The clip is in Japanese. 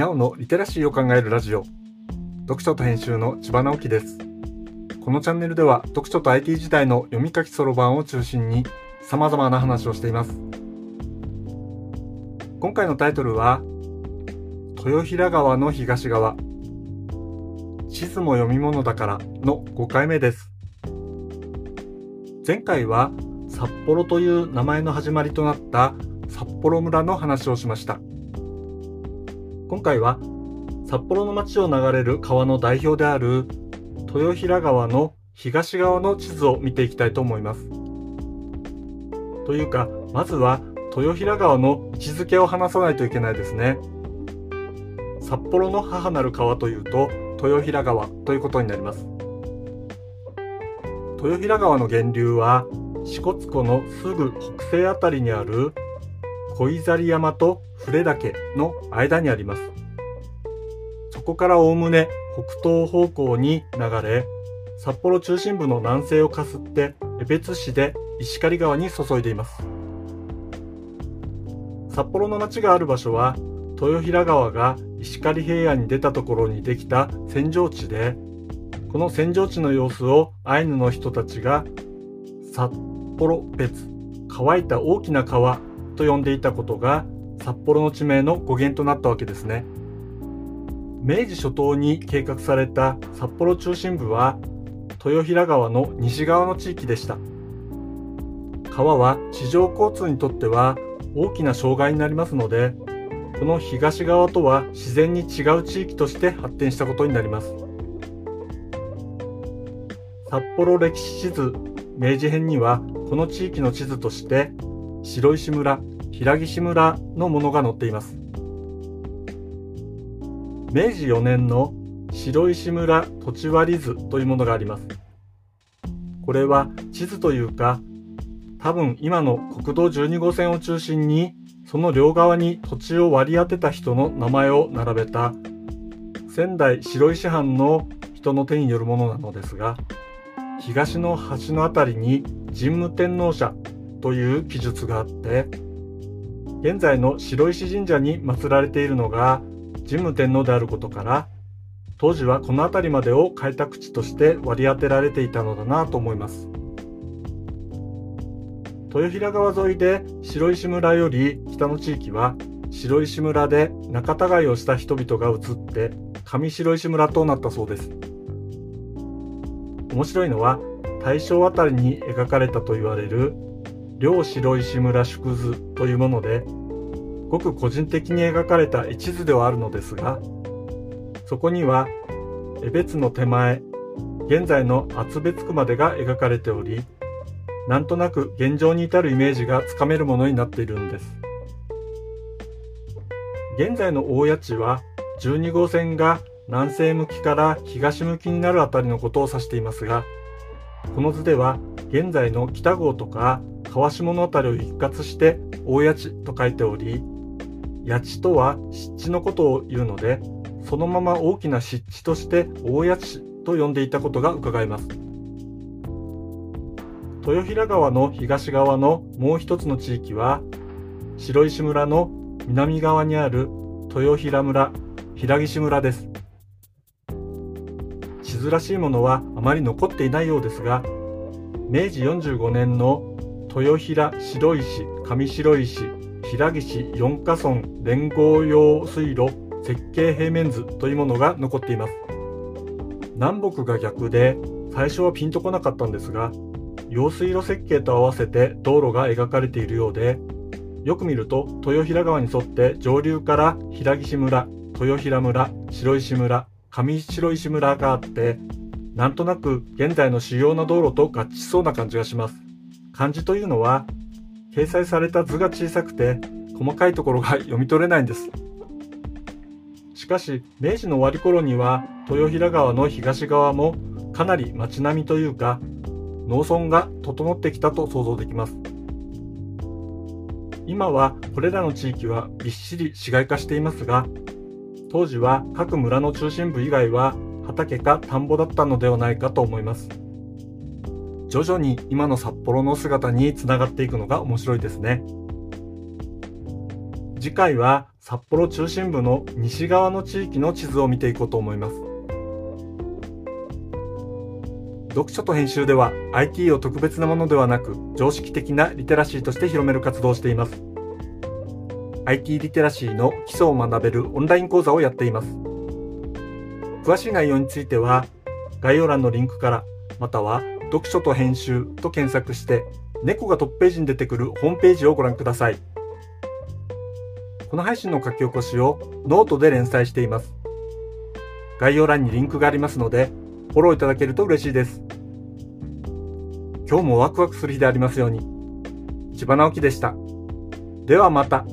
にゃおのリテラシーを考えるラジオ。読書と編集の千葉直樹です。このチャンネルでは読書と IT 時代の読み書きそろばんを中心に様々な話をしています。今回のタイトルは豊平川の東側。地図も読み物だからの5回目です。前回は札幌という名前の始まりとなった札幌村の話をしました。今回は札幌の町を流れる川の代表である豊平川の東側の地図を見ていきたいと思います。というか、まずは豊平川の位置づけを話さないといけないですね。札幌の母なる川というと豊平川ということになります。豊平川の源流は支笏湖のすぐ北西あたりにある小ザ山と触岳の間にあります。そこからおおむね北東方向に流れ、札幌中心部の南西をかすって江別市で石狩川に注いでいます。札幌の町がある場所は、豊平川が石狩平野に出たところにできた扇状地で、この扇状地の様子をアイヌの人たちが札幌別乾いた大きな川と呼んでいたことが札幌の地名の語源となったわけですね。明治初頭に計画された札幌中心部は豊平川の西側の地域でした。川は地上交通にとっては大きな障害になりますので、この東側とは自然に違う地域として発展したことになります。札幌歴史地図明治編にはこの地域の地図として白石村、平岸村のものが載っています。明治4年の白石村土地割図というものがあります。これは地図というか、多分今の国道12号線を中心に、その両側に土地を割り当てた人の名前を並べた、仙台白石藩の人の手によるものなのですが、東の端のあたりに神武天皇社という記述があって、現在の白石神社に祀られているのが神武天皇であることから、当時はこの辺りまでを開拓地として割り当てられていたのだなと思います。豊平川沿いで白石村より北の地域は白石村で仲違いをした人々が移って上白石村となったそうです。面白いのは大正あたりに描かれたと言われる両白石村縮図というものでごく個人的に描かれた一図ではあるのですがそこには江別の手前現在の厚別区までが描かれておりなんとなく現状に至るイメージがつかめるものになっているんです。現在の大谷地は12号線が南西向きから東向きになるあたりのことを指していますが、この図では現在の北郷とか川下のあたりを一括して大谷地と書いており、谷地とは湿地のことを言うので、そのまま大きな湿地として大谷地と呼んでいたことが伺えます。豊平川の東側のもう一つの地域は、白石村の南側にある豊平村、平岸村です地。図らしいものはあまり残っていないようですが明治45年の豊平白石上白石平岸四ヶ村連合用水路設計平面図というものが残っています。南北が逆で最初はピンとこなかったんですが用水路設計と合わせて道路が描かれているようでよく見ると豊平川に沿って上流から平岸村豊平村白石村上白石村があって、なんとなく現在の主要な道路と合致しそうな感じがします。漢字というのは、掲載された図が小さくて、細かいところが読み取れないんです。しかし、明治の終わり頃には、豊平川の東側もかなり街並みというか、農村が整ってきたと想像できます。今はこれらの地域はびっしり市街化していますが、当時は各村の中心部以外は畑か田んぼだったのではないかと思います。徐々に今の札幌の姿につながっていくのが面白いですね。次回は札幌中心部の西側の地域の地図を見ていこうと思います。読書と編集では IT を特別なものではなく常識的なリテラシーとして広める活動をしています。IT リテラシーの基礎を学べるオンライン講座をやっています。詳しい内容については概要欄のリンクからまたは読書と編集と検索して猫がトップページに出てくるホームページをご覧ください。この配信の書き起こしをノートで連載しています。概要欄にリンクがありますので、フォローいただけると嬉しいです。今日もワクワクする日でありますように。千葉直樹でした。ではまた。